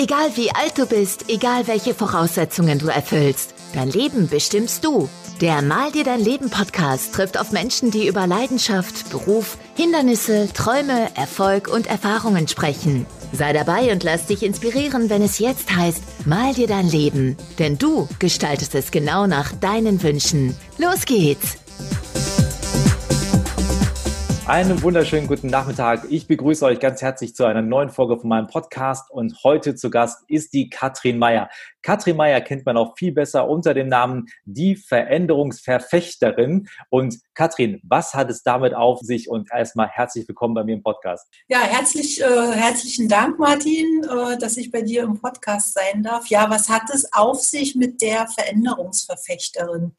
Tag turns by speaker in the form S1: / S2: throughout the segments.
S1: Egal wie alt du bist, egal welche Voraussetzungen du erfüllst, dein Leben bestimmst du. Der Mal dir dein Leben Podcast trifft auf Menschen, die über Leidenschaft, Beruf, Hindernisse, Träume, Erfolg und Erfahrungen sprechen. Sei dabei und lass dich inspirieren, wenn es jetzt heißt, mal dir dein Leben. Denn du gestaltest es genau nach deinen Wünschen. Los geht's!
S2: Einen wunderschönen guten Nachmittag. Ich begrüße euch ganz herzlich zu einer neuen Folge von meinem Podcast und heute zu Gast ist die Katrin Meyer. Katrin Meyer kennt man auch viel besser unter dem Namen die Veränderungsverfechterin. Und Katrin, was hat es damit auf sich? Und erstmal herzlich willkommen bei mir im Podcast.
S3: Ja, herzlich, äh, herzlichen Dank, Martin, äh, dass ich bei dir im Podcast sein darf. Ja, was hat es auf sich mit der Veränderungsverfechterin?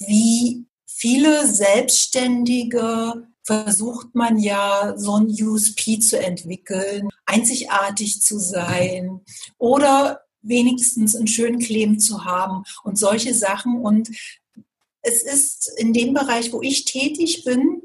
S3: Wie viele Selbstständige versucht man ja so ein USP zu entwickeln, einzigartig zu sein oder wenigstens einen schönen Claim zu haben und solche Sachen. Und es ist in dem Bereich, wo ich tätig bin,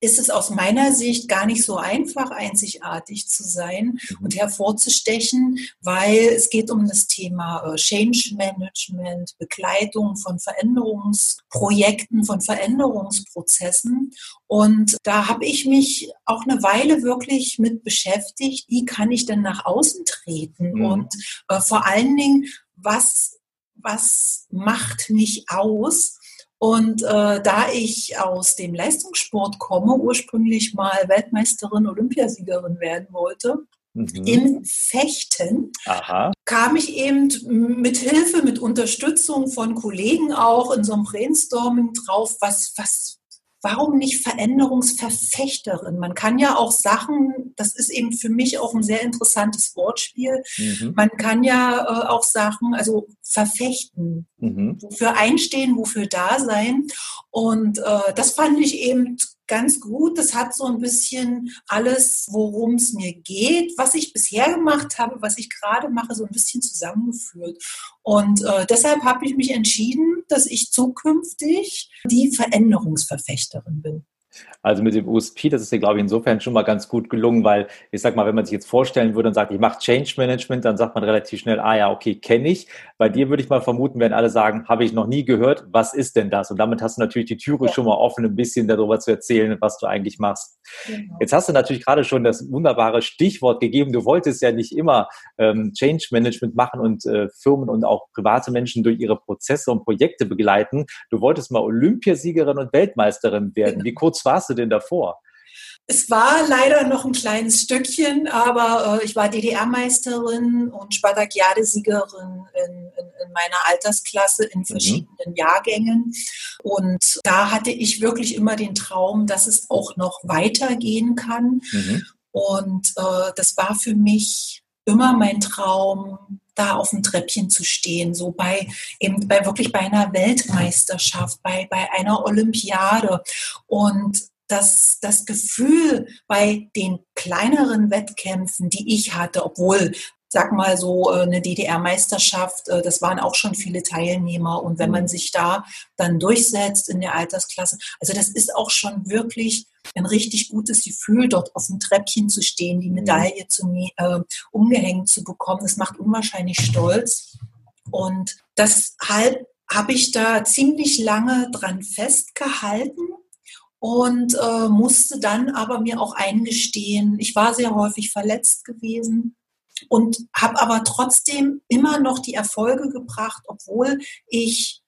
S3: ist es aus meiner Sicht gar nicht so einfach, einzigartig zu sein mhm. und hervorzustechen, weil es geht um das Thema äh, Change Management, Begleitung von Veränderungsprojekten, von Veränderungsprozessen. Und da habe ich mich auch eine Weile wirklich mit beschäftigt, wie kann ich denn nach außen treten mhm. und äh, vor allen Dingen, was, was macht mich aus? Und äh, da ich aus dem Leistungssport komme, ursprünglich mal Weltmeisterin, Olympiasiegerin werden wollte, mhm. im Fechten, Aha. kam ich eben mit Hilfe, mit Unterstützung von Kollegen auch in so einem Brainstorming drauf, was, was, warum nicht Veränderungsverfechterin? Man kann ja auch Sachen, das ist eben für mich auch ein sehr interessantes Wortspiel, mhm. man kann ja äh, auch Sachen, also verfechten, mhm. wofür einstehen, wofür da sein. Und äh, das fand ich eben ganz gut. Das hat so ein bisschen alles, worum es mir geht, was ich bisher gemacht habe, was ich gerade mache, so ein bisschen zusammengeführt. Und äh, deshalb habe ich mich entschieden, dass ich zukünftig die Veränderungsverfechterin bin.
S2: Also mit dem USP, das ist ja, glaube ich, insofern schon mal ganz gut gelungen, weil ich sag mal, wenn man sich jetzt vorstellen würde und sagt, ich mache Change Management, dann sagt man relativ schnell, ah ja, okay, kenne ich. Bei dir würde ich mal vermuten, werden alle sagen, habe ich noch nie gehört, was ist denn das? Und damit hast du natürlich die Türe ja. schon mal offen, ein bisschen darüber zu erzählen, was du eigentlich machst. Genau. Jetzt hast du natürlich gerade schon das wunderbare Stichwort gegeben. Du wolltest ja nicht immer ähm, Change Management machen und äh, Firmen und auch private Menschen durch ihre Prozesse und Projekte begleiten. Du wolltest mal Olympiasiegerin und Weltmeisterin werden. Genau. Wie kurz warst du denn davor?
S3: Es war leider noch ein kleines Stückchen, aber äh, ich war DDR-Meisterin und Spartakiade-Siegerin in, in, in, meiner Altersklasse in mhm. verschiedenen mhm. Jahrgängen. Und da hatte ich wirklich immer den Traum, dass es auch noch weitergehen kann. Mhm. Und äh, das war für mich immer mein Traum, da auf dem Treppchen zu stehen, so bei eben bei wirklich bei einer Weltmeisterschaft, bei, bei einer Olympiade. Und das, das Gefühl bei den kleineren Wettkämpfen, die ich hatte, obwohl sag mal so äh, eine DDR-Meisterschaft, äh, das waren auch schon viele Teilnehmer. Und wenn man mhm. sich da dann durchsetzt in der Altersklasse, also das ist auch schon wirklich ein richtig gutes Gefühl, dort auf dem Treppchen zu stehen, die mhm. Medaille zu, äh, umgehängt zu bekommen. Das macht unwahrscheinlich stolz. Und deshalb habe ich da ziemlich lange dran festgehalten und äh, musste dann aber mir auch eingestehen, ich war sehr häufig verletzt gewesen und habe aber trotzdem immer noch die Erfolge gebracht, obwohl ich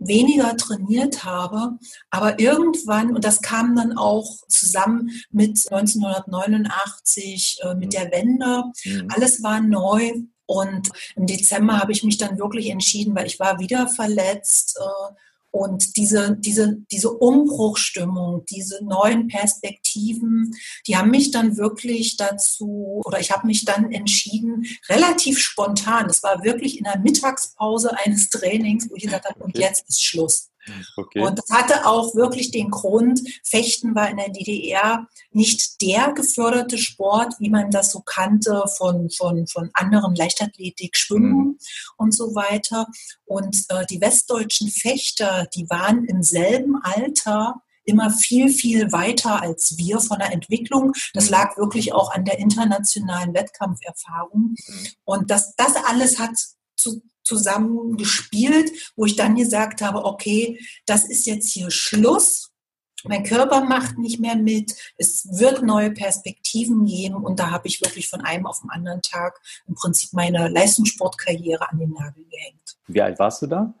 S3: weniger trainiert habe. Aber irgendwann, und das kam dann auch zusammen mit 1989, äh, mit mhm. der Wende, mhm. alles war neu. Und im Dezember habe ich mich dann wirklich entschieden, weil ich war wieder verletzt. Äh, und diese, diese, diese Umbruchstimmung, diese neuen Perspektiven, die haben mich dann wirklich dazu, oder ich habe mich dann entschieden, relativ spontan, das war wirklich in der Mittagspause eines Trainings, wo ich gesagt habe, und jetzt ist Schluss. Okay. Und das hatte auch wirklich den Grund, Fechten war in der DDR nicht der geförderte Sport, wie man das so kannte von, von, von anderen Leichtathletik, Schwimmen mhm. und so weiter. Und äh, die westdeutschen Fechter, die waren im selben Alter immer viel, viel weiter als wir von der Entwicklung. Das mhm. lag wirklich auch an der internationalen Wettkampferfahrung. Mhm. Und das, das alles hat zu, zusammen gespielt, wo ich dann gesagt habe, okay, das ist jetzt hier Schluss mein Körper macht nicht mehr mit, es wird neue Perspektiven geben und da habe ich wirklich von einem auf den anderen Tag im Prinzip meine Leistungssportkarriere an den Nagel gehängt.
S2: Wie alt warst du da?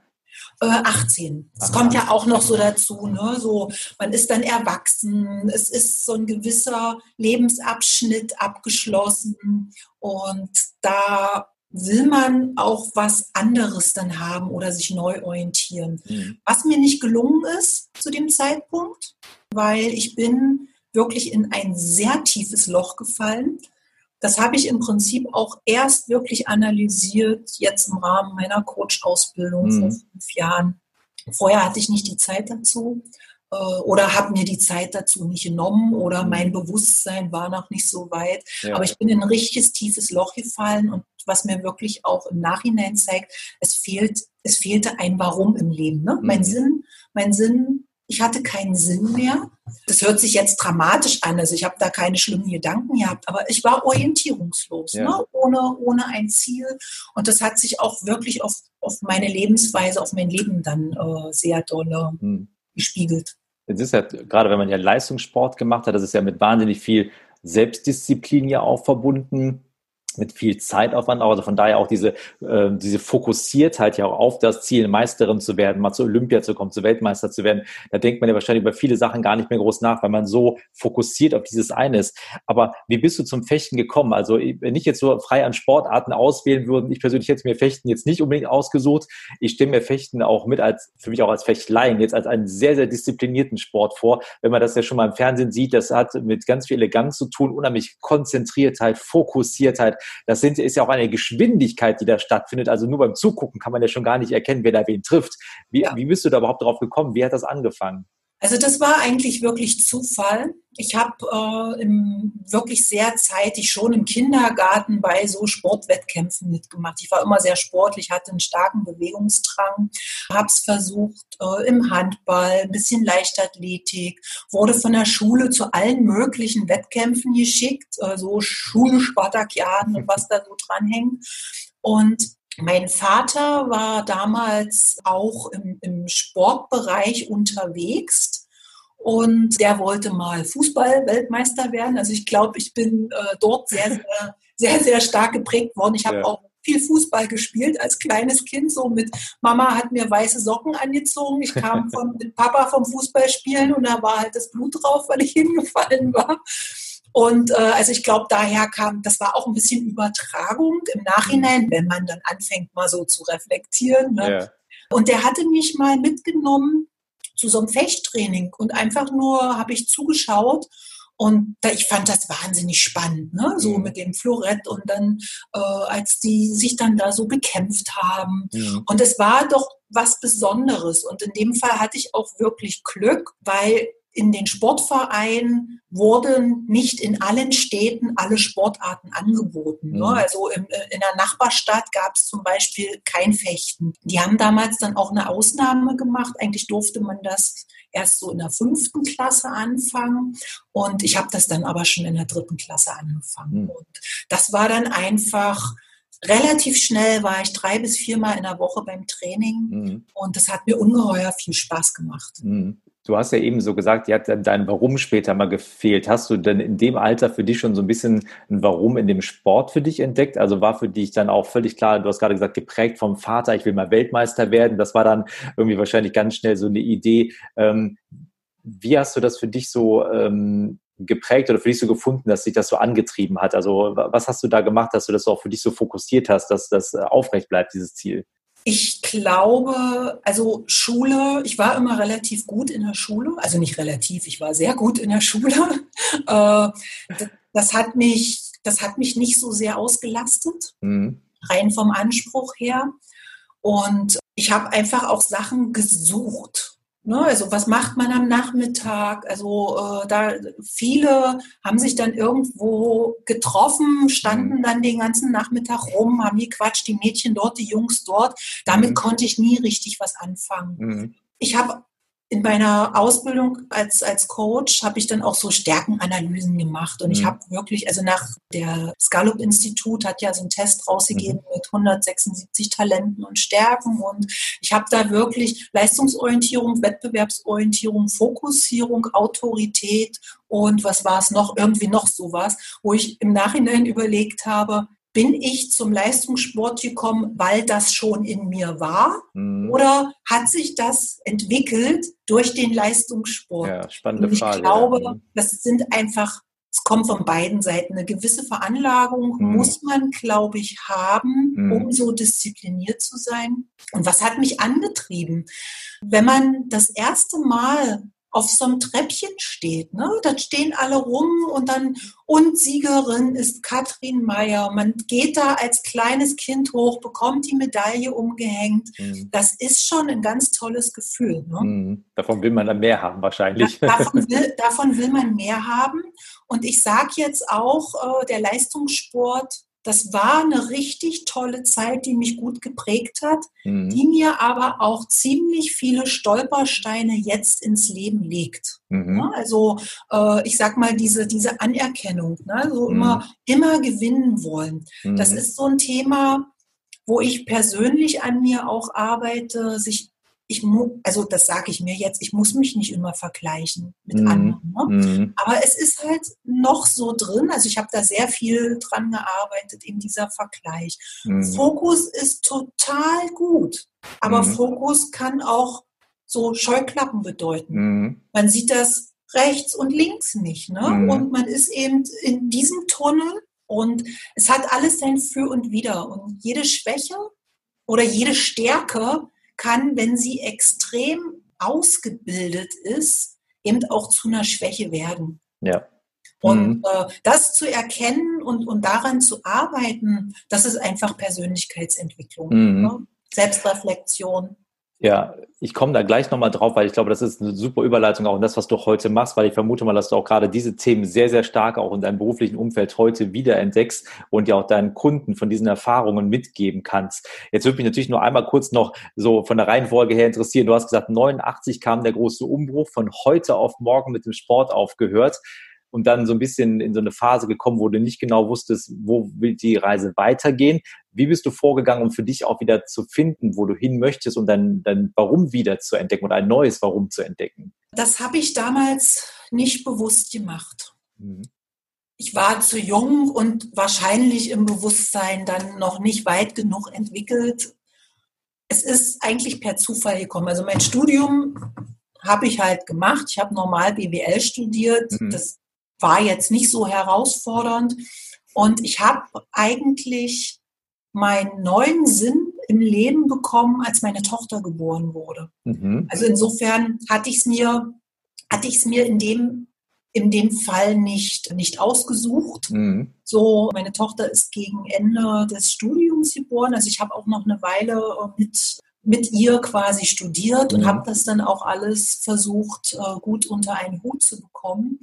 S3: 18. Das kommt ja auch noch so dazu. Ne? So, man ist dann erwachsen, es ist so ein gewisser Lebensabschnitt abgeschlossen und da will man auch was anderes dann haben oder sich neu orientieren. Mhm. Was mir nicht gelungen ist zu dem Zeitpunkt, weil ich bin wirklich in ein sehr tiefes Loch gefallen. Das habe ich im Prinzip auch erst wirklich analysiert, jetzt im Rahmen meiner Coach-Ausbildung mhm. vor fünf Jahren. Vorher hatte ich nicht die Zeit dazu oder habe mir die Zeit dazu nicht genommen oder mhm. mein Bewusstsein war noch nicht so weit. Ja. Aber ich bin in ein richtiges tiefes Loch gefallen und was mir wirklich auch im Nachhinein zeigt, es fehlt, es fehlte ein Warum im Leben. Ne? Mhm. Mein Sinn, mein Sinn, ich hatte keinen Sinn mehr. Das hört sich jetzt dramatisch an, also ich habe da keine schlimmen Gedanken gehabt, aber ich war orientierungslos, ja. ne? ohne, ohne ein Ziel. Und das hat sich auch wirklich auf, auf meine Lebensweise, auf mein Leben dann äh, sehr doll mhm. Gespiegelt.
S2: Jetzt ist ja, gerade wenn man ja Leistungssport gemacht hat, das ist ja mit wahnsinnig viel Selbstdisziplin ja auch verbunden mit viel Zeitaufwand, also von daher auch diese, äh, diese Fokussiertheit ja auch auf das Ziel, Meisterin zu werden, mal zur Olympia zu kommen, zu Weltmeister zu werden. Da denkt man ja wahrscheinlich über viele Sachen gar nicht mehr groß nach, weil man so fokussiert auf dieses eine ist. Aber wie bist du zum Fechten gekommen? Also wenn ich jetzt so frei an Sportarten auswählen würde, ich persönlich hätte mir Fechten jetzt nicht unbedingt ausgesucht. Ich stelle mir Fechten auch mit als, für mich auch als Fechtlein, jetzt als einen sehr, sehr disziplinierten Sport vor. Wenn man das ja schon mal im Fernsehen sieht, das hat mit ganz viel Eleganz zu tun, unheimlich Konzentriertheit, Fokussiertheit, das sind, ist ja auch eine Geschwindigkeit, die da stattfindet. Also nur beim Zugucken kann man ja schon gar nicht erkennen, wer da wen trifft. Wie, ja. wie bist du da überhaupt drauf gekommen? Wie hat das angefangen?
S3: Also das war eigentlich wirklich Zufall. Ich habe äh, wirklich sehr zeitig schon im Kindergarten bei so Sportwettkämpfen mitgemacht. Ich war immer sehr sportlich, hatte einen starken Bewegungsdrang, habe es versucht äh, im Handball, ein bisschen Leichtathletik, wurde von der Schule zu allen möglichen Wettkämpfen geschickt, äh, so Schulspartakiaden und was da so dranhängt. Und mein Vater war damals auch im, im Sportbereich unterwegs und der wollte mal Fußball-Weltmeister werden. Also ich glaube, ich bin äh, dort sehr, sehr, sehr, sehr stark geprägt worden. Ich habe ja. auch viel Fußball gespielt als kleines Kind. So mit Mama hat mir weiße Socken angezogen. Ich kam vom, mit Papa vom Fußballspielen und da war halt das Blut drauf, weil ich hingefallen war. Und äh, also ich glaube, daher kam, das war auch ein bisschen Übertragung im Nachhinein, wenn man dann anfängt, mal so zu reflektieren. Ne? Ja. Und der hatte mich mal mitgenommen zu so einem Fechttraining und einfach nur habe ich zugeschaut und da, ich fand das wahnsinnig spannend, ne? so mhm. mit dem Florett und dann, äh, als die sich dann da so bekämpft haben. Mhm. Und es war doch was Besonderes. Und in dem Fall hatte ich auch wirklich Glück, weil in den Sportvereinen wurden nicht in allen Städten alle Sportarten angeboten. Ne? Mhm. Also in, in der Nachbarstadt gab es zum Beispiel kein Fechten. Die haben damals dann auch eine Ausnahme gemacht. Eigentlich durfte man das erst so in der fünften Klasse anfangen. Und ich habe das dann aber schon in der dritten Klasse angefangen. Mhm. Und das war dann einfach relativ schnell war ich drei bis viermal in der Woche beim Training mhm. und das hat mir ungeheuer viel Spaß gemacht. Mhm.
S2: Du hast ja eben so gesagt, dir hat dein Warum später mal gefehlt. Hast du denn in dem Alter für dich schon so ein bisschen ein Warum in dem Sport für dich entdeckt? Also war für dich dann auch völlig klar, du hast gerade gesagt, geprägt vom Vater, ich will mal Weltmeister werden. Das war dann irgendwie wahrscheinlich ganz schnell so eine Idee. Ähm, wie hast du das für dich so ähm, geprägt oder für dich so gefunden, dass sich das so angetrieben hat? Also was hast du da gemacht, dass du das auch für dich so fokussiert hast, dass das aufrecht bleibt, dieses Ziel?
S3: Ich glaube, also Schule, ich war immer relativ gut in der Schule, also nicht relativ, ich war sehr gut in der Schule. Äh, das hat mich, das hat mich nicht so sehr ausgelastet, mhm. rein vom Anspruch her. Und ich habe einfach auch Sachen gesucht. Ne, also was macht man am Nachmittag? Also äh, da viele haben sich dann irgendwo getroffen, standen mhm. dann den ganzen Nachmittag rum, haben gequatscht, die Mädchen dort, die Jungs dort. Damit mhm. konnte ich nie richtig was anfangen. Mhm. Ich habe in meiner Ausbildung als, als Coach habe ich dann auch so Stärkenanalysen gemacht. Und mhm. ich habe wirklich, also nach der Scallop-Institut hat ja so einen Test rausgegeben mhm. mit 176 Talenten und Stärken. Und ich habe da wirklich Leistungsorientierung, Wettbewerbsorientierung, Fokussierung, Autorität und was war es noch, irgendwie noch sowas, wo ich im Nachhinein überlegt habe, bin ich zum Leistungssport gekommen, weil das schon in mir war? Mhm. Oder hat sich das entwickelt durch den Leistungssport?
S2: Ja, spannende Und ich Frage.
S3: Ich glaube, ja. Mhm. das sind einfach, es kommt von beiden Seiten. Eine gewisse Veranlagung mhm. muss man, glaube ich, haben, mhm. um so diszipliniert zu sein. Und was hat mich angetrieben? Wenn man das erste Mal auf so einem Treppchen steht. Ne? Da stehen alle rum und dann, und Siegerin ist Katrin Meyer. Man geht da als kleines Kind hoch, bekommt die Medaille umgehängt. Mhm. Das ist schon ein ganz tolles Gefühl. Ne?
S2: Mhm. Davon will man dann mehr haben wahrscheinlich.
S3: davon, will, davon will man mehr haben. Und ich sage jetzt auch, äh, der Leistungssport das war eine richtig tolle Zeit, die mich gut geprägt hat, mhm. die mir aber auch ziemlich viele Stolpersteine jetzt ins Leben legt. Mhm. Ja, also äh, ich sag mal, diese, diese Anerkennung, ne? so mhm. immer, immer gewinnen wollen. Das mhm. ist so ein Thema, wo ich persönlich an mir auch arbeite, sich ich also das sage ich mir jetzt, ich muss mich nicht immer vergleichen mit mhm. anderen. Ne? Mhm. Aber es ist halt noch so drin. Also ich habe da sehr viel dran gearbeitet in dieser Vergleich. Mhm. Fokus ist total gut, aber mhm. Fokus kann auch so Scheuklappen bedeuten. Mhm. Man sieht das rechts und links nicht. Ne? Mhm. Und man ist eben in diesem Tunnel und es hat alles sein Für und Wider. Und jede Schwäche oder jede Stärke kann, wenn sie extrem ausgebildet ist, eben auch zu einer Schwäche werden.
S2: Ja.
S3: Und mhm. äh, das zu erkennen und, und daran zu arbeiten, das ist einfach Persönlichkeitsentwicklung, mhm. ne? Selbstreflexion.
S2: Ja, ich komme da gleich nochmal drauf, weil ich glaube, das ist eine super Überleitung auch in das, was du heute machst, weil ich vermute mal, dass du auch gerade diese Themen sehr, sehr stark auch in deinem beruflichen Umfeld heute wiederentdeckst und ja auch deinen Kunden von diesen Erfahrungen mitgeben kannst. Jetzt würde mich natürlich nur einmal kurz noch so von der Reihenfolge her interessieren. Du hast gesagt, 89 kam der große Umbruch, von heute auf morgen mit dem Sport aufgehört und dann so ein bisschen in so eine Phase gekommen, wo du nicht genau wusstest, wo will die Reise weitergehen. Wie bist du vorgegangen, um für dich auch wieder zu finden, wo du hin möchtest und dein, dein Warum wieder zu entdecken oder ein neues Warum zu entdecken?
S3: Das habe ich damals nicht bewusst gemacht. Mhm. Ich war zu jung und wahrscheinlich im Bewusstsein dann noch nicht weit genug entwickelt. Es ist eigentlich per Zufall gekommen. Also mein Studium habe ich halt gemacht. Ich habe normal BWL studiert. Mhm. Das war jetzt nicht so herausfordernd. Und ich habe eigentlich meinen neuen Sinn im Leben bekommen, als meine Tochter geboren wurde. Mhm. Also insofern hatte ich es mir, hatte ich es mir in dem in dem Fall nicht, nicht ausgesucht. Mhm. So, meine Tochter ist gegen Ende des Studiums geboren. Also ich habe auch noch eine Weile mit mit ihr quasi studiert und mhm. habe das dann auch alles versucht, äh, gut unter einen Hut zu bekommen.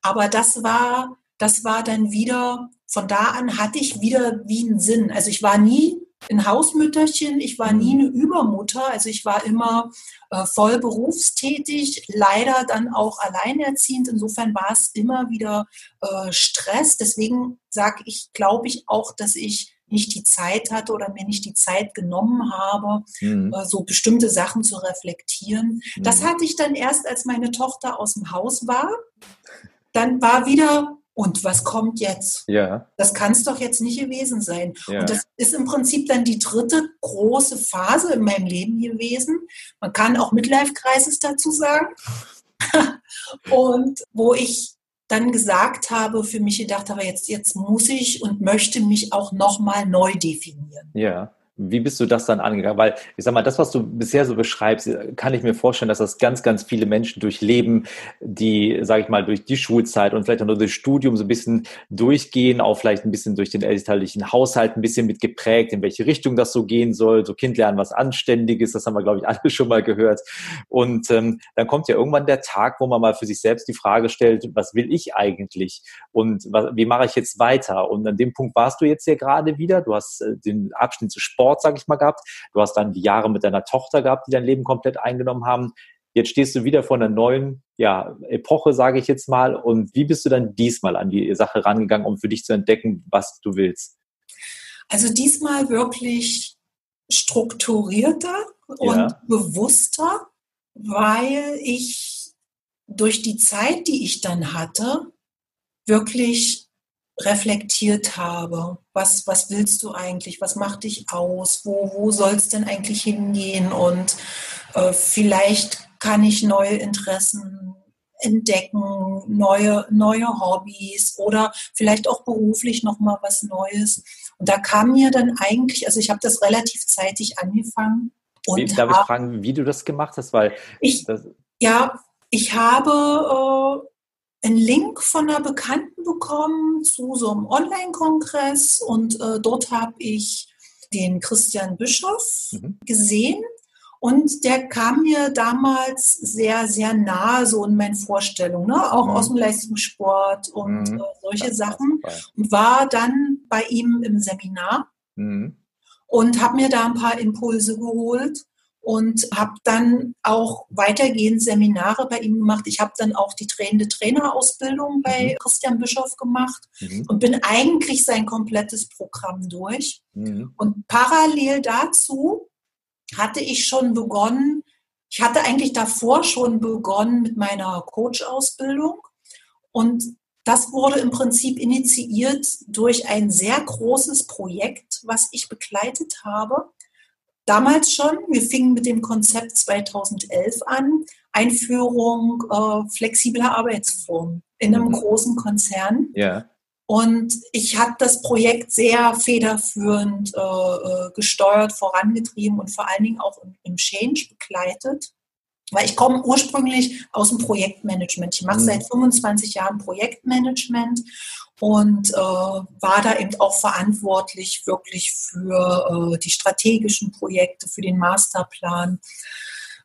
S3: Aber das war, das war dann wieder, von da an hatte ich wieder wie einen Sinn. Also ich war nie ein Hausmütterchen, ich war nie mhm. eine Übermutter, also ich war immer äh, voll berufstätig, leider dann auch alleinerziehend. Insofern war es immer wieder äh, Stress. Deswegen sage ich, glaube ich auch, dass ich nicht die Zeit hatte oder mir nicht die Zeit genommen habe, mhm. Äh, so bestimmte Sachen zu reflektieren. Mhm. Das hatte ich dann erst, als meine Tochter aus dem Haus war. Dann war wieder, und was kommt jetzt?
S2: Ja.
S3: Das kann es doch jetzt nicht gewesen sein. Ja. Und das ist im Prinzip dann die dritte große Phase in meinem Leben gewesen. Man kann auch Midlife-Kreises dazu sagen. und wo ich dann gesagt habe, für mich gedacht habe, jetzt, jetzt muss ich und möchte mich auch nochmal neu definieren.
S2: Ja. Wie bist du das dann angegangen? Weil ich sag mal, das, was du bisher so beschreibst, kann ich mir vorstellen, dass das ganz, ganz viele Menschen durchleben, die, sage ich mal, durch die Schulzeit und vielleicht auch nur das Studium so ein bisschen durchgehen, auch vielleicht ein bisschen durch den elterlichen Haushalt ein bisschen mit geprägt, in welche Richtung das so gehen soll. So Kind lernen was Anständiges, das haben wir, glaube ich, alle schon mal gehört. Und ähm, dann kommt ja irgendwann der Tag, wo man mal für sich selbst die Frage stellt, was will ich eigentlich? Und was, wie mache ich jetzt weiter? Und an dem Punkt warst du jetzt ja gerade wieder. Du hast äh, den Abschnitt zu Sport Sport, sage ich mal, gehabt. Du hast dann die Jahre mit deiner Tochter gehabt, die dein Leben komplett eingenommen haben. Jetzt stehst du wieder vor einer neuen ja, Epoche, sage ich jetzt mal. Und wie bist du dann diesmal an die Sache rangegangen, um für dich zu entdecken, was du willst?
S3: Also diesmal wirklich strukturierter und ja. bewusster, weil ich durch die Zeit, die ich dann hatte, wirklich reflektiert habe. Was, was willst du eigentlich? Was macht dich aus? Wo, wo soll es denn eigentlich hingehen? Und äh, vielleicht kann ich neue Interessen entdecken, neue, neue Hobbys oder vielleicht auch beruflich nochmal was Neues. Und da kam mir dann eigentlich, also ich habe das relativ zeitig angefangen.
S2: Und Darf ich fragen, wie du das gemacht hast? Weil
S3: ich, ja, ich habe äh, einen Link von einer Bekannten bekommen zu so einem Online-Kongress und äh, dort habe ich den Christian Bischof mhm. gesehen und der kam mir damals sehr, sehr nahe, so in meinen Vorstellungen, ne? auch mhm. aus dem Leistungssport und mhm. äh, solche Sachen. Und war dann bei ihm im Seminar mhm. und habe mir da ein paar Impulse geholt und habe dann auch weitergehend Seminare bei ihm gemacht. Ich habe dann auch die trainende Trainerausbildung bei mhm. Christian Bischof gemacht mhm. und bin eigentlich sein komplettes Programm durch. Mhm. Und parallel dazu hatte ich schon begonnen, ich hatte eigentlich davor schon begonnen mit meiner Coach-Ausbildung und das wurde im Prinzip initiiert durch ein sehr großes Projekt, was ich begleitet habe. Damals schon, wir fingen mit dem Konzept 2011 an, Einführung äh, flexibler Arbeitsformen in einem mhm. großen Konzern. Ja. Und ich habe das Projekt sehr federführend äh, äh, gesteuert, vorangetrieben und vor allen Dingen auch im, im Change begleitet. Weil ich komme ursprünglich aus dem Projektmanagement. Ich mache mhm. seit 25 Jahren Projektmanagement und äh, war da eben auch verantwortlich wirklich für äh, die strategischen Projekte, für den Masterplan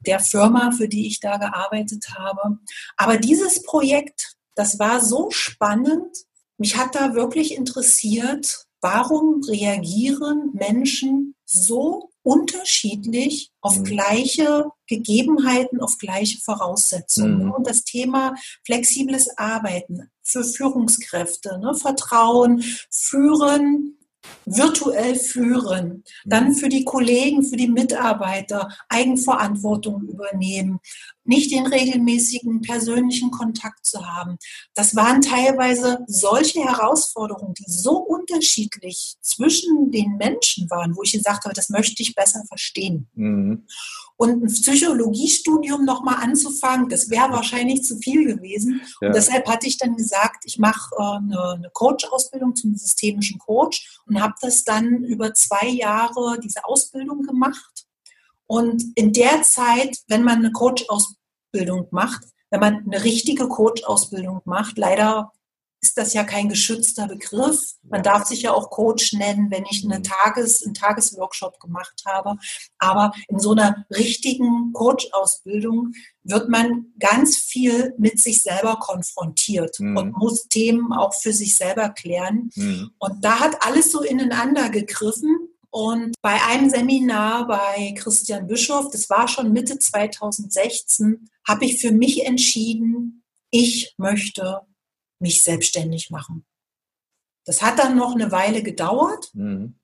S3: der Firma, für die ich da gearbeitet habe. Aber dieses Projekt, das war so spannend, mich hat da wirklich interessiert, warum reagieren Menschen so unterschiedlich auf mhm. gleiche Gegebenheiten, auf gleiche Voraussetzungen. Mhm. Und das Thema flexibles Arbeiten für Führungskräfte, ne, Vertrauen, Führen, virtuell führen, dann mhm. für die Kollegen, für die Mitarbeiter Eigenverantwortung übernehmen, nicht den regelmäßigen persönlichen Kontakt zu haben. Das waren teilweise solche Herausforderungen, die so unterschiedlich zwischen den Menschen waren, wo ich gesagt habe, das möchte ich besser verstehen. Mhm. Und ein Psychologiestudium nochmal anzufangen, das wäre wahrscheinlich zu viel gewesen. Ja. Und deshalb hatte ich dann gesagt, ich mache äh, eine, eine Coach-Ausbildung zum systemischen Coach und habe das dann über zwei Jahre diese Ausbildung gemacht. Und in der Zeit, wenn man eine Coach-Ausbildung macht, wenn man eine richtige Coach-Ausbildung macht, leider ist das ja kein geschützter Begriff. Man darf sich ja auch Coach nennen, wenn ich eine mhm. Tages-, einen Tagesworkshop gemacht habe. Aber in so einer richtigen Coach-Ausbildung wird man ganz viel mit sich selber konfrontiert mhm. und muss Themen auch für sich selber klären. Mhm. Und da hat alles so ineinander gegriffen. Und bei einem Seminar bei Christian Bischof, das war schon Mitte 2016, habe ich für mich entschieden, ich möchte mich selbstständig machen. Das hat dann noch eine Weile gedauert, mhm.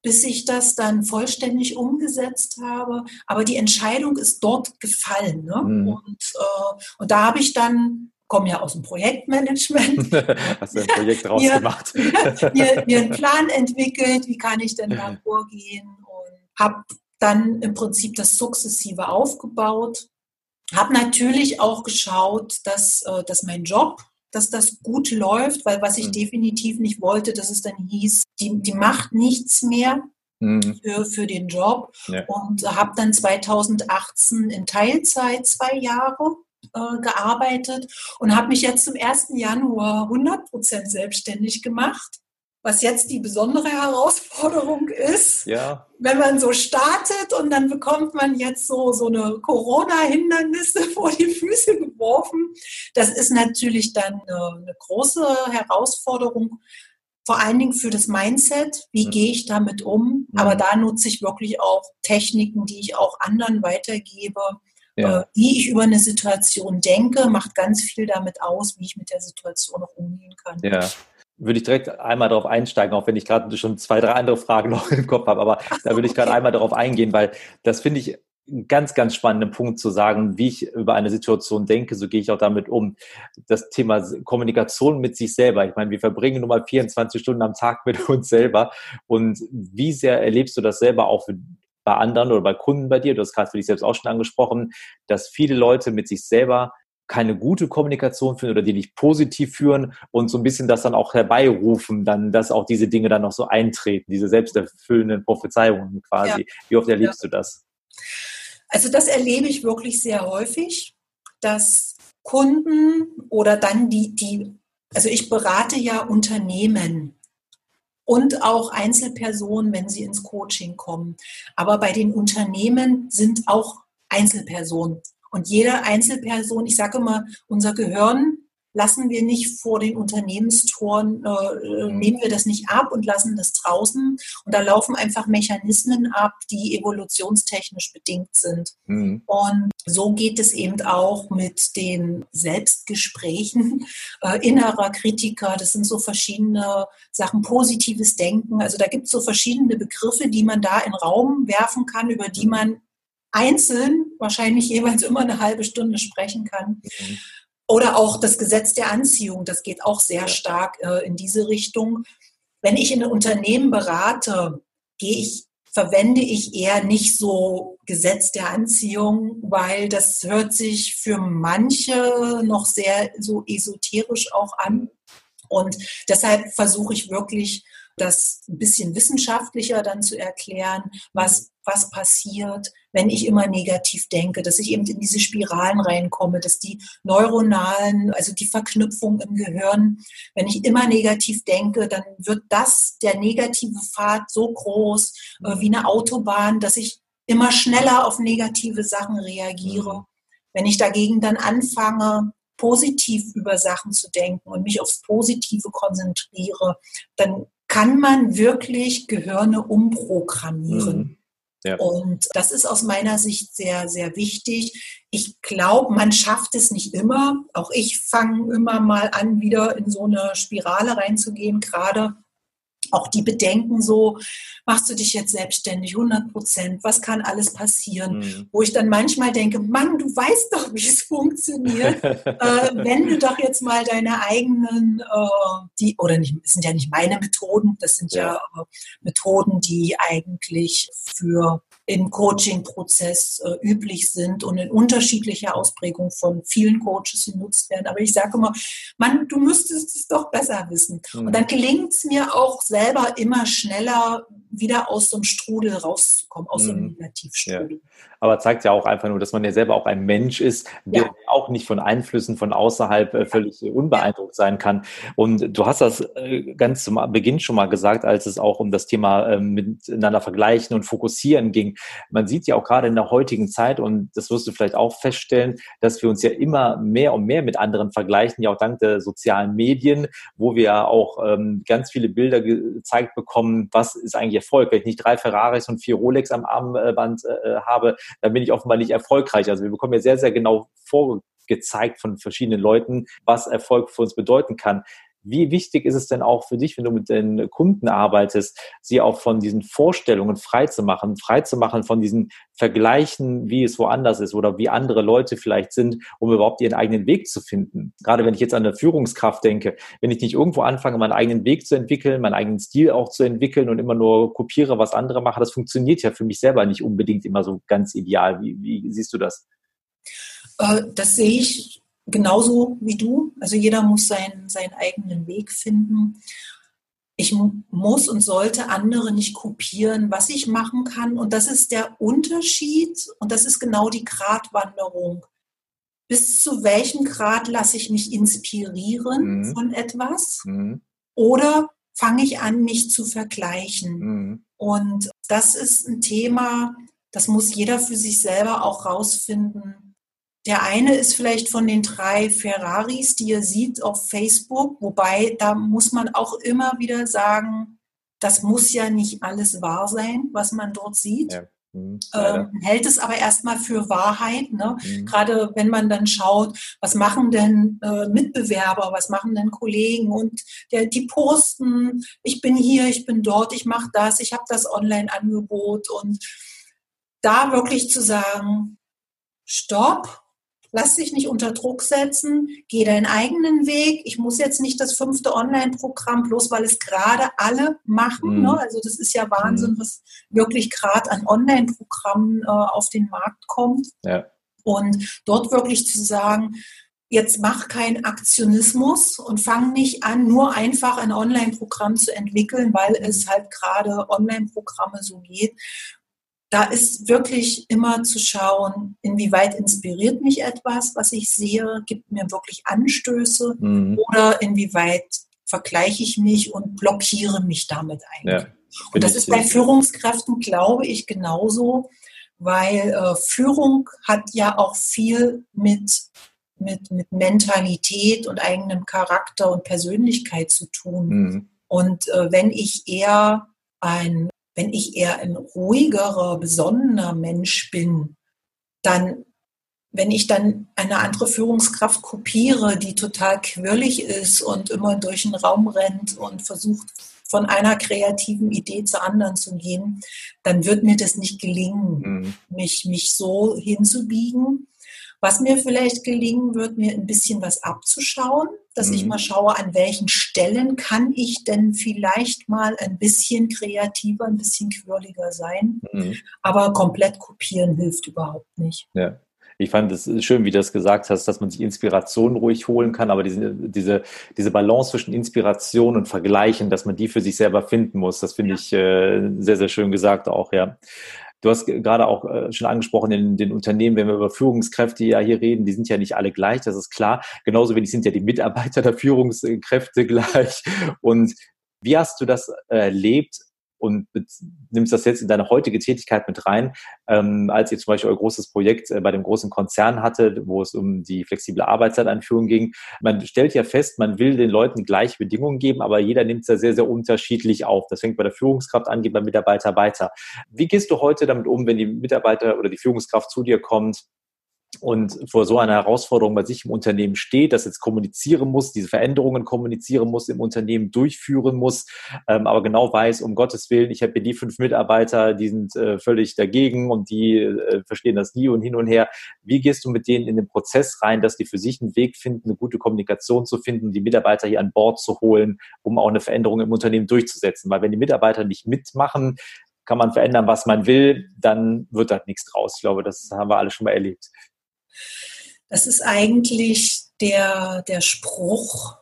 S3: bis ich das dann vollständig umgesetzt habe. Aber die Entscheidung ist dort gefallen. Ne? Mhm. Und, äh, und da habe ich dann komme ja aus dem Projektmanagement.
S2: Hast du ein Projekt draus mir,
S3: mir, mir einen Plan entwickelt, wie kann ich denn da vorgehen und habe dann im Prinzip das sukzessive aufgebaut. Habe natürlich auch geschaut, dass, äh, dass mein Job dass das gut läuft, weil was ich mhm. definitiv nicht wollte, dass es dann hieß, die, die macht nichts mehr mhm. für, für den Job ja. und habe dann 2018 in Teilzeit zwei Jahre äh, gearbeitet und habe mich jetzt zum 1. Januar 100% selbstständig gemacht was jetzt die besondere Herausforderung ist, ja. wenn man so startet und dann bekommt man jetzt so, so eine Corona-Hindernisse vor die Füße geworfen. Das ist natürlich dann eine, eine große Herausforderung, vor allen Dingen für das Mindset. Wie mhm. gehe ich damit um? Mhm. Aber da nutze ich wirklich auch Techniken, die ich auch anderen weitergebe, Ja. Äh, wie ich über eine Situation denke, macht ganz viel damit aus, wie ich mit der Situation auch umgehen kann.
S2: Ja würde ich direkt einmal darauf einsteigen, auch wenn ich gerade schon zwei, drei andere Fragen noch im Kopf habe. Aber da würde ich gerade einmal darauf eingehen, weil das finde ich einen ganz, ganz spannenden Punkt zu sagen, wie ich über eine Situation denke, so gehe ich auch damit um. Das Thema Kommunikation mit sich selber. Ich meine, wir verbringen nun mal 24 Stunden am Tag mit uns selber. Und wie sehr erlebst du das selber auch bei anderen oder bei Kunden bei dir? Du hast gerade für dich selbst auch schon angesprochen, dass viele Leute mit sich selber keine gute Kommunikation führen oder die nicht positiv führen und so ein bisschen das dann auch herbeirufen, dann, dass auch diese Dinge dann noch so eintreten, diese selbsterfüllenden Prophezeiungen quasi. Ja. Wie oft erlebst ja. du das?
S3: Also das erlebe ich wirklich sehr häufig, dass Kunden oder dann die, die, also ich berate ja Unternehmen und auch Einzelpersonen, wenn sie ins Coaching kommen. Aber bei den Unternehmen sind auch Einzelpersonen. Und jede Einzelperson, ich sage immer, unser Gehirn lassen wir nicht vor den Unternehmenstoren, äh, mhm. nehmen wir das nicht ab und lassen das draußen. Und da laufen einfach Mechanismen ab, die evolutionstechnisch bedingt sind. Mhm. Und so geht es eben auch mit den Selbstgesprächen äh, innerer Kritiker. Das sind so verschiedene Sachen, positives Denken. Also da gibt es so verschiedene Begriffe, die man da in Raum werfen kann, über die man einzeln wahrscheinlich jeweils immer eine halbe Stunde sprechen kann. Mhm. Oder auch das Gesetz der Anziehung, das geht auch sehr stark äh, in diese Richtung. Wenn ich in ein Unternehmen berate, gehe ich, verwende ich eher nicht so Gesetz der Anziehung, weil das hört sich für manche noch sehr so esoterisch auch an. Und deshalb versuche ich wirklich, das ein bisschen wissenschaftlicher dann zu erklären, was, was passiert, wenn ich immer negativ denke, dass ich eben in diese Spiralen reinkomme, dass die neuronalen, also die Verknüpfung im Gehirn, wenn ich immer negativ denke, dann wird das, der negative Pfad so groß äh, wie eine Autobahn, dass ich immer schneller auf negative Sachen reagiere. Mhm. Wenn ich dagegen dann anfange, positiv über Sachen zu denken und mich aufs Positive konzentriere, dann kann man wirklich Gehirne umprogrammieren. Mhm. Ja. Und das ist aus meiner Sicht sehr, sehr wichtig. Ich glaube, man schafft es nicht immer. Auch ich fange immer mal an, wieder in so eine Spirale reinzugehen, gerade auch die Bedenken so, machst du dich jetzt selbstständig, 100 Prozent, was kann alles passieren? Mhm. Wo ich dann manchmal denke, Mann, du weißt doch, wie es funktioniert. äh, wenn du doch jetzt mal deine eigenen, äh, die, oder nicht, es sind ja nicht meine Methoden, das sind ja, ja äh, Methoden, die eigentlich für im Coaching-Prozess äh, üblich sind und in unterschiedlicher Ausprägung von vielen Coaches genutzt werden. Aber ich sage immer, Mann, du müsstest es doch besser wissen. Mhm. Und dann gelingt es mir auch selber immer schneller, wieder aus so einem Strudel rauszukommen, aus so einem mhm. Negativstrudel.
S2: Ja. Aber zeigt ja auch einfach nur, dass man ja selber auch ein Mensch ist, der ja. auch nicht von Einflüssen von außerhalb äh, völlig unbeeindruckt sein kann. Und du hast das äh, ganz zum Beginn schon mal gesagt, als es auch um das Thema ähm, miteinander vergleichen und fokussieren ging. Man sieht ja auch gerade in der heutigen Zeit, und das wirst du vielleicht auch feststellen, dass wir uns ja immer mehr und mehr mit anderen vergleichen, ja auch dank der sozialen Medien, wo wir ja auch ähm, ganz viele Bilder gezeigt bekommen, was ist eigentlich Erfolg. Wenn ich nicht drei Ferraris und vier Rolex am Armband äh, habe, dann bin ich offenbar nicht erfolgreich. Also wir bekommen ja sehr, sehr genau vorgezeigt von verschiedenen Leuten, was Erfolg für uns bedeuten kann. Wie wichtig ist es denn auch für dich, wenn du mit den Kunden arbeitest, sie auch von diesen Vorstellungen freizumachen, freizumachen von diesen Vergleichen, wie es woanders ist oder wie andere Leute vielleicht sind, um überhaupt ihren eigenen Weg zu finden? Gerade wenn ich jetzt an eine Führungskraft denke, wenn ich nicht irgendwo anfange, meinen eigenen Weg zu entwickeln, meinen eigenen Stil auch zu entwickeln und immer nur kopiere, was andere machen, das funktioniert ja für mich selber nicht unbedingt immer so ganz ideal. Wie, wie siehst du das?
S3: Äh, das sehe ich genauso wie du. Also jeder muss seinen, seinen eigenen Weg finden. Ich muss und sollte andere nicht kopieren, was ich machen kann. Und das ist der Unterschied und das ist genau die Gratwanderung. Bis zu welchem Grad lasse ich mich inspirieren mhm. von etwas? Mhm. Oder fange ich an, mich zu vergleichen? Mhm. Und das ist ein Thema, das muss jeder für sich selber auch rausfinden der eine ist vielleicht von den drei Ferraris, die ihr seht auf Facebook, wobei da muss man auch immer wieder sagen, das muss ja nicht alles wahr sein, was man dort sieht. Ja. Mhm, ähm, hält es aber erstmal für Wahrheit. Ne? Mhm. Gerade wenn man dann schaut, was machen denn äh, Mitbewerber, was machen denn Kollegen und der, die posten, ich bin hier, ich bin dort, ich mache das, ich habe das Online-Angebot und da wirklich zu sagen, stopp, lass dich nicht unter Druck setzen, geh deinen eigenen Weg. Ich muss jetzt nicht das fünfte Online-Programm, bloß weil es gerade alle machen. Mhm. Ne? Also das ist ja Wahnsinn, mhm. was wirklich gerade an Online-Programmen äh, auf den Markt kommt. Ja. Und dort wirklich zu sagen, jetzt mach keinen Aktionismus und fang nicht an, nur einfach ein Online-Programm zu entwickeln, weil es halt gerade Online-Programme so geht, da ist wirklich immer zu schauen, inwieweit inspiriert mich etwas, was ich sehe, gibt mir wirklich Anstöße mhm. oder inwieweit vergleiche ich mich und blockiere mich damit eigentlich. Ja, und das ist bei Führungskräften, glaube ich, genauso, weil äh, Führung hat ja auch viel mit, mit, mit Mentalität und eigenem Charakter und Persönlichkeit zu tun. Mhm. Und äh, wenn ich eher ein wenn ich eher ein ruhigerer, besonnener Mensch bin, dann, wenn ich dann eine andere Führungskraft kopiere, die total quirlig ist und immer durch den Raum rennt und versucht, von einer kreativen Idee zur anderen zu gehen, dann wird mir das nicht gelingen, mhm. mich, mich so hinzubiegen. Was mir vielleicht gelingen wird, mir ein bisschen was abzuschauen, dass mhm. ich mal schaue, an welchen Stellen kann ich denn vielleicht mal ein bisschen kreativer, ein bisschen quirliger sein. Mhm. Aber komplett kopieren hilft überhaupt nicht.
S2: Ja. Ich fand es schön, wie du das gesagt hast, dass man sich Inspiration ruhig holen kann, aber diese, diese, diese Balance zwischen Inspiration und Vergleichen, dass man die für sich selber finden muss, das finde ja. ich äh, sehr, sehr schön gesagt auch, ja. Du hast gerade auch äh, schon angesprochen, in den Unternehmen, wenn wir über Führungskräfte ja hier reden, die sind ja nicht alle gleich, das ist klar. Genauso wenig sind ja die Mitarbeiter der Führungskräfte gleich. Und wie hast du das erlebt, und nimmst das jetzt in deine heutige Tätigkeit mit rein, ähm, als ihr zum Beispiel euer großes Projekt äh, bei dem großen Konzern hatte, wo es um die flexible Arbeitszeiteinführung ging. Man stellt ja fest, man will den Leuten gleiche Bedingungen geben, aber jeder nimmt es ja sehr, sehr unterschiedlich auf. Das fängt bei der Führungskraft an, geht beim Mitarbeiter weiter. Wie gehst du heute damit um, wenn die Mitarbeiter oder die Führungskraft zu dir kommt und vor so einer Herausforderung bei sich im Unternehmen steht, das jetzt kommunizieren muss, diese Veränderungen kommunizieren muss, im Unternehmen durchführen muss, ähm, aber genau weiß, um Gottes Willen, ich habe hier die fünf Mitarbeiter, die sind äh, völlig dagegen und die äh, verstehen das nie und hin und her. Wie gehst du mit denen in den Prozess rein, dass die für sich einen Weg finden, eine gute Kommunikation zu finden, die Mitarbeiter hier an Bord zu holen, um auch eine Veränderung im Unternehmen durchzusetzen? Weil wenn die Mitarbeiter nicht mitmachen, kann man verändern, was man will, dann wird da nichts draus. Ich glaube, das haben wir alle schon mal erlebt.
S3: Das ist eigentlich der, der Spruch,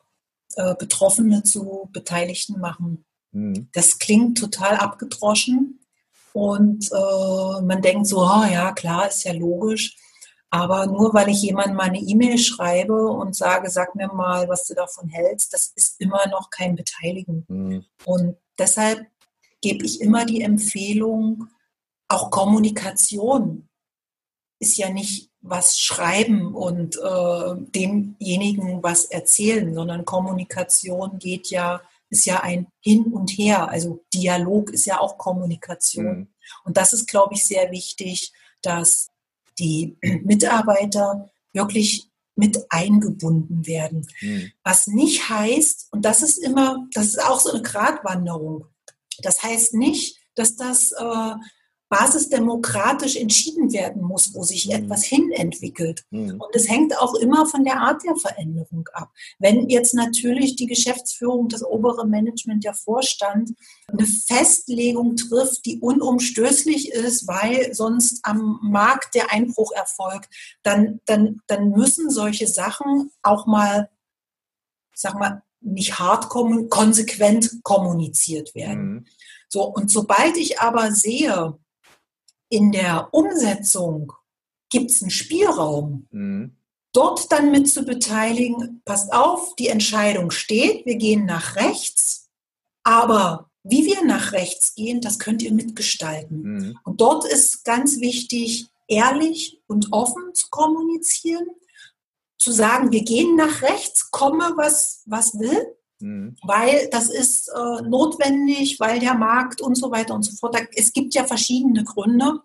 S3: äh, Betroffene zu Beteiligten machen. Mhm. Das klingt total abgedroschen und äh, man denkt so, oh, ja klar, ist ja logisch. Aber nur weil ich jemandem mal eine E-Mail schreibe und sage, sag mir mal, was du davon hältst, das ist immer noch kein Beteiligen. Mhm. Und deshalb gebe ich immer die Empfehlung, auch Kommunikation ist ja nicht was schreiben und äh, demjenigen was erzählen, sondern Kommunikation geht ja, ist ja ein Hin und Her. Also Dialog ist ja auch Kommunikation. Mhm. Und das ist, glaube ich, sehr wichtig, dass die Mitarbeiter wirklich mit eingebunden werden. Mhm. Was nicht heißt, und das ist immer, das ist auch so eine Gratwanderung. Das heißt nicht, dass das äh, basisdemokratisch entschieden werden muss, wo sich mhm. etwas hinentwickelt. Mhm. Und es hängt auch immer von der Art der Veränderung ab. Wenn jetzt natürlich die Geschäftsführung, das obere Management, der Vorstand eine Festlegung trifft, die unumstößlich ist, weil sonst am Markt der Einbruch erfolgt, dann, dann, dann müssen solche Sachen auch mal, sag mal, nicht hart konsequent kommuniziert werden. Mhm. So, und sobald ich aber sehe, in der Umsetzung gibt es einen Spielraum. Mhm. Dort dann mit zu beteiligen, passt auf, die Entscheidung steht, wir gehen nach rechts, aber wie wir nach rechts gehen, das könnt ihr mitgestalten. Mhm. Und dort ist ganz wichtig, ehrlich und offen zu kommunizieren, zu sagen, wir gehen nach rechts, komme was, was will, mhm. weil das ist äh, notwendig, weil der Markt und so weiter und so fort. Es gibt ja verschiedene Gründe,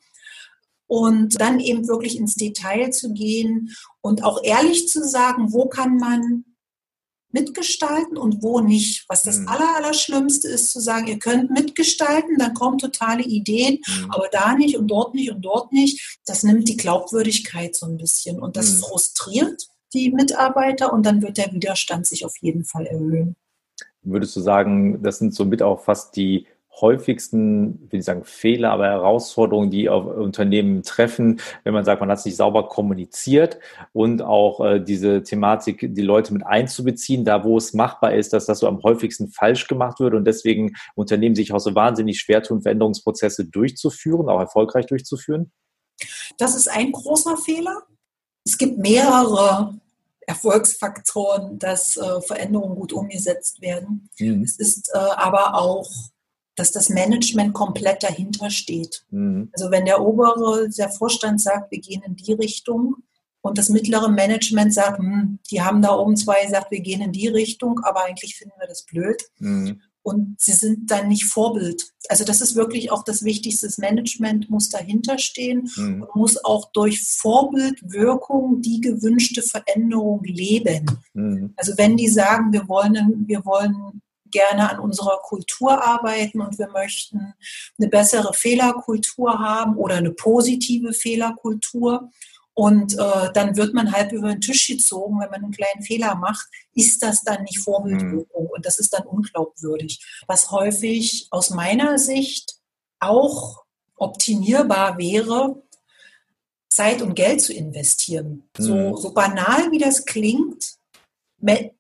S3: und dann eben wirklich ins Detail zu gehen und auch ehrlich zu sagen, wo kann man mitgestalten und wo nicht. Was das mhm. Allerallerschlimmste ist, zu sagen, ihr könnt mitgestalten, dann kommen totale Ideen, mhm. aber da nicht und dort nicht und dort nicht. Das nimmt die Glaubwürdigkeit so ein bisschen und das mhm. frustriert die Mitarbeiter und dann wird der Widerstand sich auf jeden Fall erhöhen.
S2: Würdest du sagen, das sind somit auch fast die häufigsten, will ich sagen, Fehler, aber Herausforderungen, die auf Unternehmen treffen, wenn man sagt, man hat es nicht sauber kommuniziert und auch äh, diese Thematik, die Leute mit einzubeziehen, da wo es machbar ist, dass das so am häufigsten falsch gemacht wird und deswegen Unternehmen sich auch so wahnsinnig schwer tun, Veränderungsprozesse durchzuführen, auch erfolgreich durchzuführen?
S3: Das ist ein großer Fehler. Es gibt mehrere Erfolgsfaktoren, dass äh, Veränderungen gut umgesetzt werden. Mhm. Es ist äh, aber auch dass das Management komplett dahinter steht. Mhm. Also wenn der obere, der Vorstand sagt, wir gehen in die Richtung und das mittlere Management sagt, hm, die haben da oben zwei gesagt, wir gehen in die Richtung, aber eigentlich finden wir das blöd. Mhm. Und sie sind dann nicht Vorbild. Also das ist wirklich auch das Wichtigste. Das Management muss dahinter stehen mhm. und muss auch durch Vorbildwirkung die gewünschte Veränderung leben. Mhm. Also wenn die sagen, wir wollen, wir wollen gerne an unserer Kultur arbeiten und wir möchten eine bessere Fehlerkultur haben oder eine positive Fehlerkultur. Und äh, dann wird man halb über den Tisch gezogen, wenn man einen kleinen Fehler macht, ist das dann nicht Vorbildwirkung mhm. und das ist dann unglaubwürdig. Was häufig aus meiner Sicht auch optimierbar wäre, Zeit und Geld zu investieren. Mhm. So, so banal wie das klingt,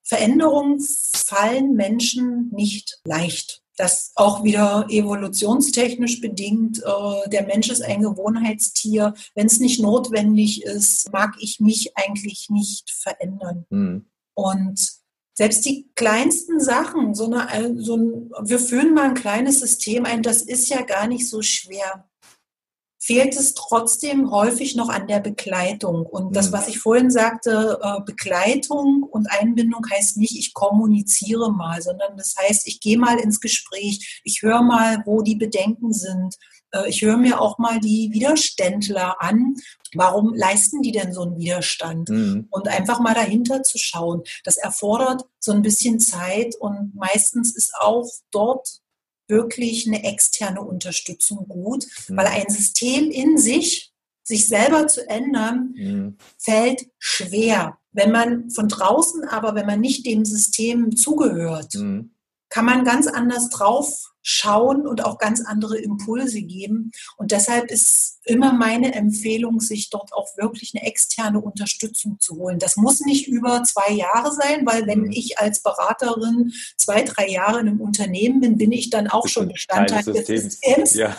S3: Veränderungen fallen Menschen nicht leicht. Das auch wieder evolutionstechnisch bedingt. Äh, der Mensch ist ein Gewohnheitstier. Wenn es nicht notwendig ist, mag ich mich eigentlich nicht verändern. Mhm. Und selbst die kleinsten Sachen, so eine, so ein, wir führen mal ein kleines System ein, das ist ja gar nicht so schwer fehlt es trotzdem häufig noch an der Begleitung. Und das, mhm. was ich vorhin sagte, äh, Begleitung und Einbindung heißt nicht, ich kommuniziere mal, sondern das heißt, ich gehe mal ins Gespräch, ich höre mal, wo die Bedenken sind. Äh, ich höre mir auch mal die Widerständler an. Warum leisten die denn so einen Widerstand? Mhm. Und einfach mal dahinter zu schauen. Das erfordert so ein bisschen Zeit und meistens ist auch dort wirklich eine externe Unterstützung gut, mhm. weil ein System in sich, sich selber zu ändern, mhm. fällt schwer. Wenn man von draußen aber, wenn man nicht dem System zugehört, mhm. kann man ganz anders drauf schauen und auch ganz andere Impulse geben. Und deshalb ist immer meine Empfehlung, sich dort auch wirklich eine externe Unterstützung zu holen. Das muss nicht über zwei Jahre sein, weil wenn mhm. ich als Beraterin zwei, drei Jahre in einem Unternehmen bin, bin ich dann auch schon Bestandteil des Systems. Ja.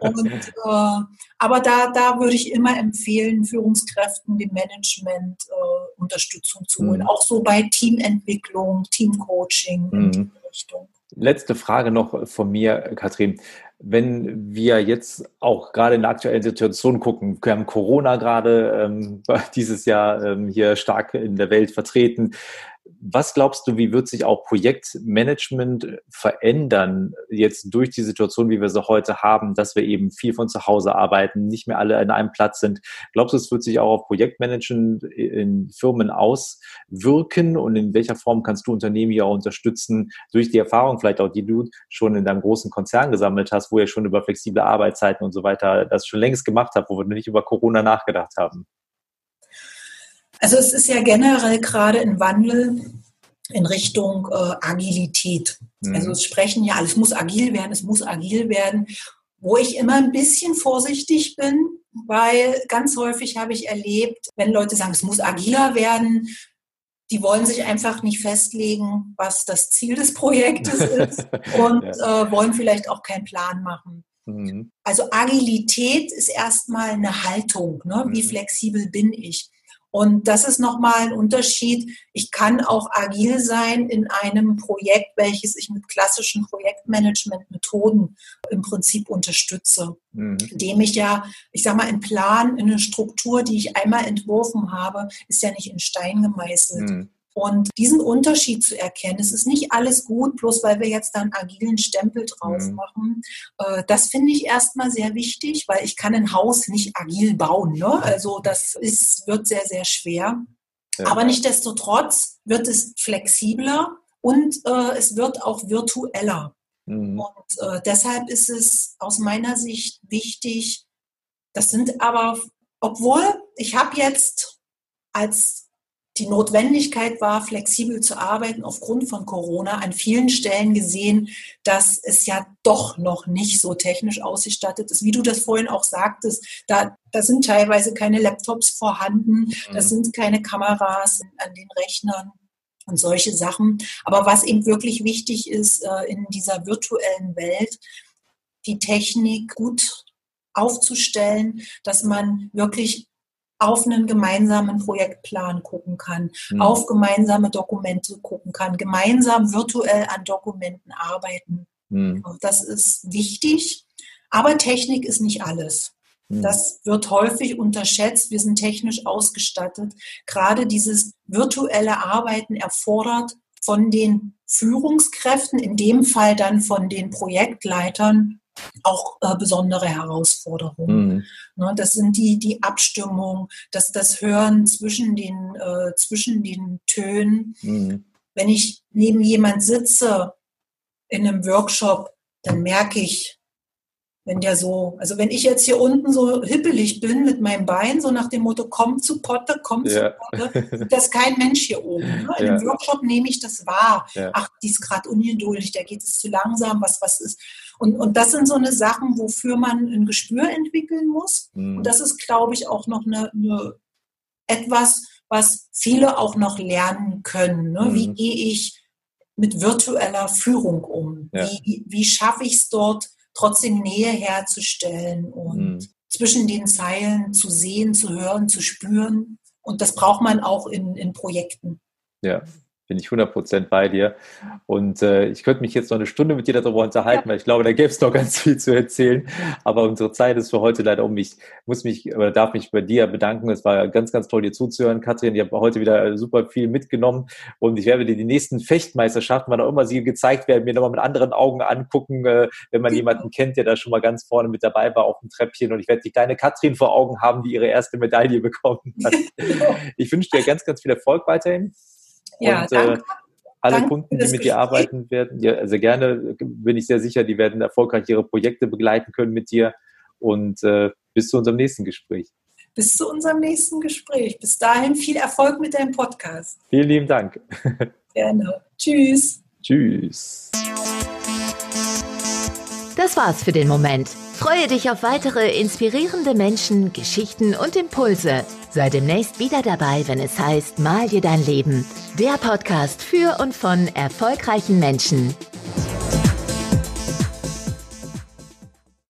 S3: und, äh, aber da, da würde ich immer empfehlen, Führungskräften, dem Management äh, Unterstützung zu holen. Mhm. Auch so bei Teamentwicklung, Teamcoaching mhm. Richtung.
S2: Letzte Frage noch von mir, Katrin. Wenn wir jetzt auch gerade in der aktuellen Situation gucken, wir haben Corona gerade ähm, dieses Jahr ähm, hier stark in der Welt vertreten. Was glaubst du, wie wird sich auch Projektmanagement verändern jetzt durch die Situation, wie wir sie heute haben, dass wir eben viel von zu Hause arbeiten, nicht mehr alle an einem Platz sind? Glaubst du, es wird sich auch auf Projektmanagement in Firmen auswirken und in welcher Form kannst du Unternehmen auch unterstützen durch die Erfahrung vielleicht auch, die du schon in deinem großen Konzern gesammelt hast, wo ihr schon über flexible Arbeitszeiten und so weiter das schon längst gemacht habt, wo wir nicht über Corona nachgedacht haben?
S3: Also es ist ja generell gerade ein Wandel in Richtung äh, Agilität. Mhm. Also es sprechen ja, alles muss agil werden, es muss agil werden, wo ich immer ein bisschen vorsichtig bin, weil ganz häufig habe ich erlebt, wenn Leute sagen, es muss agiler werden, die wollen sich einfach nicht festlegen, was das Ziel des Projektes ist und ja. äh, wollen vielleicht auch keinen Plan machen. Mhm. Also Agilität ist erstmal eine Haltung. Ne? Wie mhm. flexibel bin ich? Und das ist nochmal ein Unterschied. Ich kann auch agil sein in einem Projekt, welches ich mit klassischen Projektmanagement-Methoden im Prinzip unterstütze. Mhm. Indem ich ja, ich sage mal, einen Plan, eine Struktur, die ich einmal entworfen habe, ist ja nicht in Stein gemeißelt. Mhm. Und diesen Unterschied zu erkennen, es ist nicht alles gut, bloß weil wir jetzt da einen agilen Stempel drauf mhm. machen. Äh, das finde ich erstmal sehr wichtig, weil ich kann ein Haus nicht agil bauen. Ne? Also das ist, wird sehr, sehr schwer. Ja. Aber nichtdestotrotz wird es flexibler und äh, es wird auch virtueller. Mhm. Und äh, deshalb ist es aus meiner Sicht wichtig, das sind aber, obwohl ich habe jetzt als die Notwendigkeit war, flexibel zu arbeiten aufgrund von Corona, an vielen Stellen gesehen, dass es ja doch noch nicht so technisch ausgestattet ist. Wie du das vorhin auch sagtest, da, da sind teilweise keine Laptops vorhanden, mhm. da sind keine Kameras an den Rechnern und solche Sachen. Aber was eben wirklich wichtig ist äh, in dieser virtuellen Welt, die Technik gut aufzustellen, dass man wirklich auf einen gemeinsamen Projektplan gucken kann, mhm. auf gemeinsame Dokumente gucken kann, gemeinsam virtuell an Dokumenten arbeiten. Mhm. Das ist wichtig, aber Technik ist nicht alles. Mhm. Das wird häufig unterschätzt. Wir sind technisch ausgestattet. Gerade dieses virtuelle Arbeiten erfordert von den Führungskräften, in dem Fall dann von den Projektleitern, auch äh, besondere Herausforderungen. Mhm. Ne, das sind die, die Abstimmung, das, das Hören zwischen den, äh, zwischen den Tönen. Mhm. Wenn ich neben jemand sitze in einem Workshop, dann merke ich, wenn der so, also wenn ich jetzt hier unten so hippelig bin mit meinem Bein, so nach dem Motto, komm zu Potte, komm ja. zu Potte, das ist kein Mensch hier oben. Ne? In ja. dem Workshop nehme ich das wahr. Ja. Ach, die ist gerade ungeduldig, da geht es zu langsam, was, was ist. Und, und das sind so eine Sachen, wofür man ein Gespür entwickeln muss. Mhm. Und das ist, glaube ich, auch noch eine, eine etwas, was viele auch noch lernen können. Ne? Mhm. Wie gehe ich mit virtueller Führung um? Wie, wie schaffe ich es dort, trotzdem Nähe herzustellen und mhm. zwischen den Zeilen zu sehen, zu hören, zu spüren. Und das braucht man auch in, in Projekten.
S2: Ja, bin ich 100% bei dir. Und äh, ich könnte mich jetzt noch eine Stunde mit dir darüber unterhalten, ja. weil ich glaube, da gäbe es noch ganz viel zu erzählen. Aber unsere Zeit ist für heute leider um. Ich muss mich oder darf mich bei dir bedanken. Es war ganz, ganz toll, dir zuzuhören, Katrin. Ich habe heute wieder super viel mitgenommen und ich werde dir die nächsten Fechtmeisterschaften, wann auch immer sie gezeigt werden, mir nochmal mit anderen Augen angucken, äh, wenn man jemanden kennt, der da schon mal ganz vorne mit dabei war auf dem Treppchen. Und ich werde die kleine Katrin vor Augen haben, die ihre erste Medaille bekommen hat. ich wünsche dir ganz, ganz viel Erfolg weiterhin. Ja, und, äh, danke. Äh, alle danke Kunden, die mit dir arbeiten werden, ja, sehr gerne, bin ich sehr sicher, die werden erfolgreich ihre Projekte begleiten können mit dir. Und äh, bis zu unserem nächsten Gespräch.
S3: Bis zu unserem nächsten Gespräch. Bis dahin viel Erfolg mit deinem Podcast.
S2: Vielen lieben Dank.
S3: Gerne. Tschüss.
S2: Tschüss.
S1: Das war's für den Moment. Freue dich auf weitere inspirierende Menschen, Geschichten und Impulse. Sei demnächst wieder dabei, wenn es heißt Mal dir dein Leben. Der Podcast für und von erfolgreichen Menschen.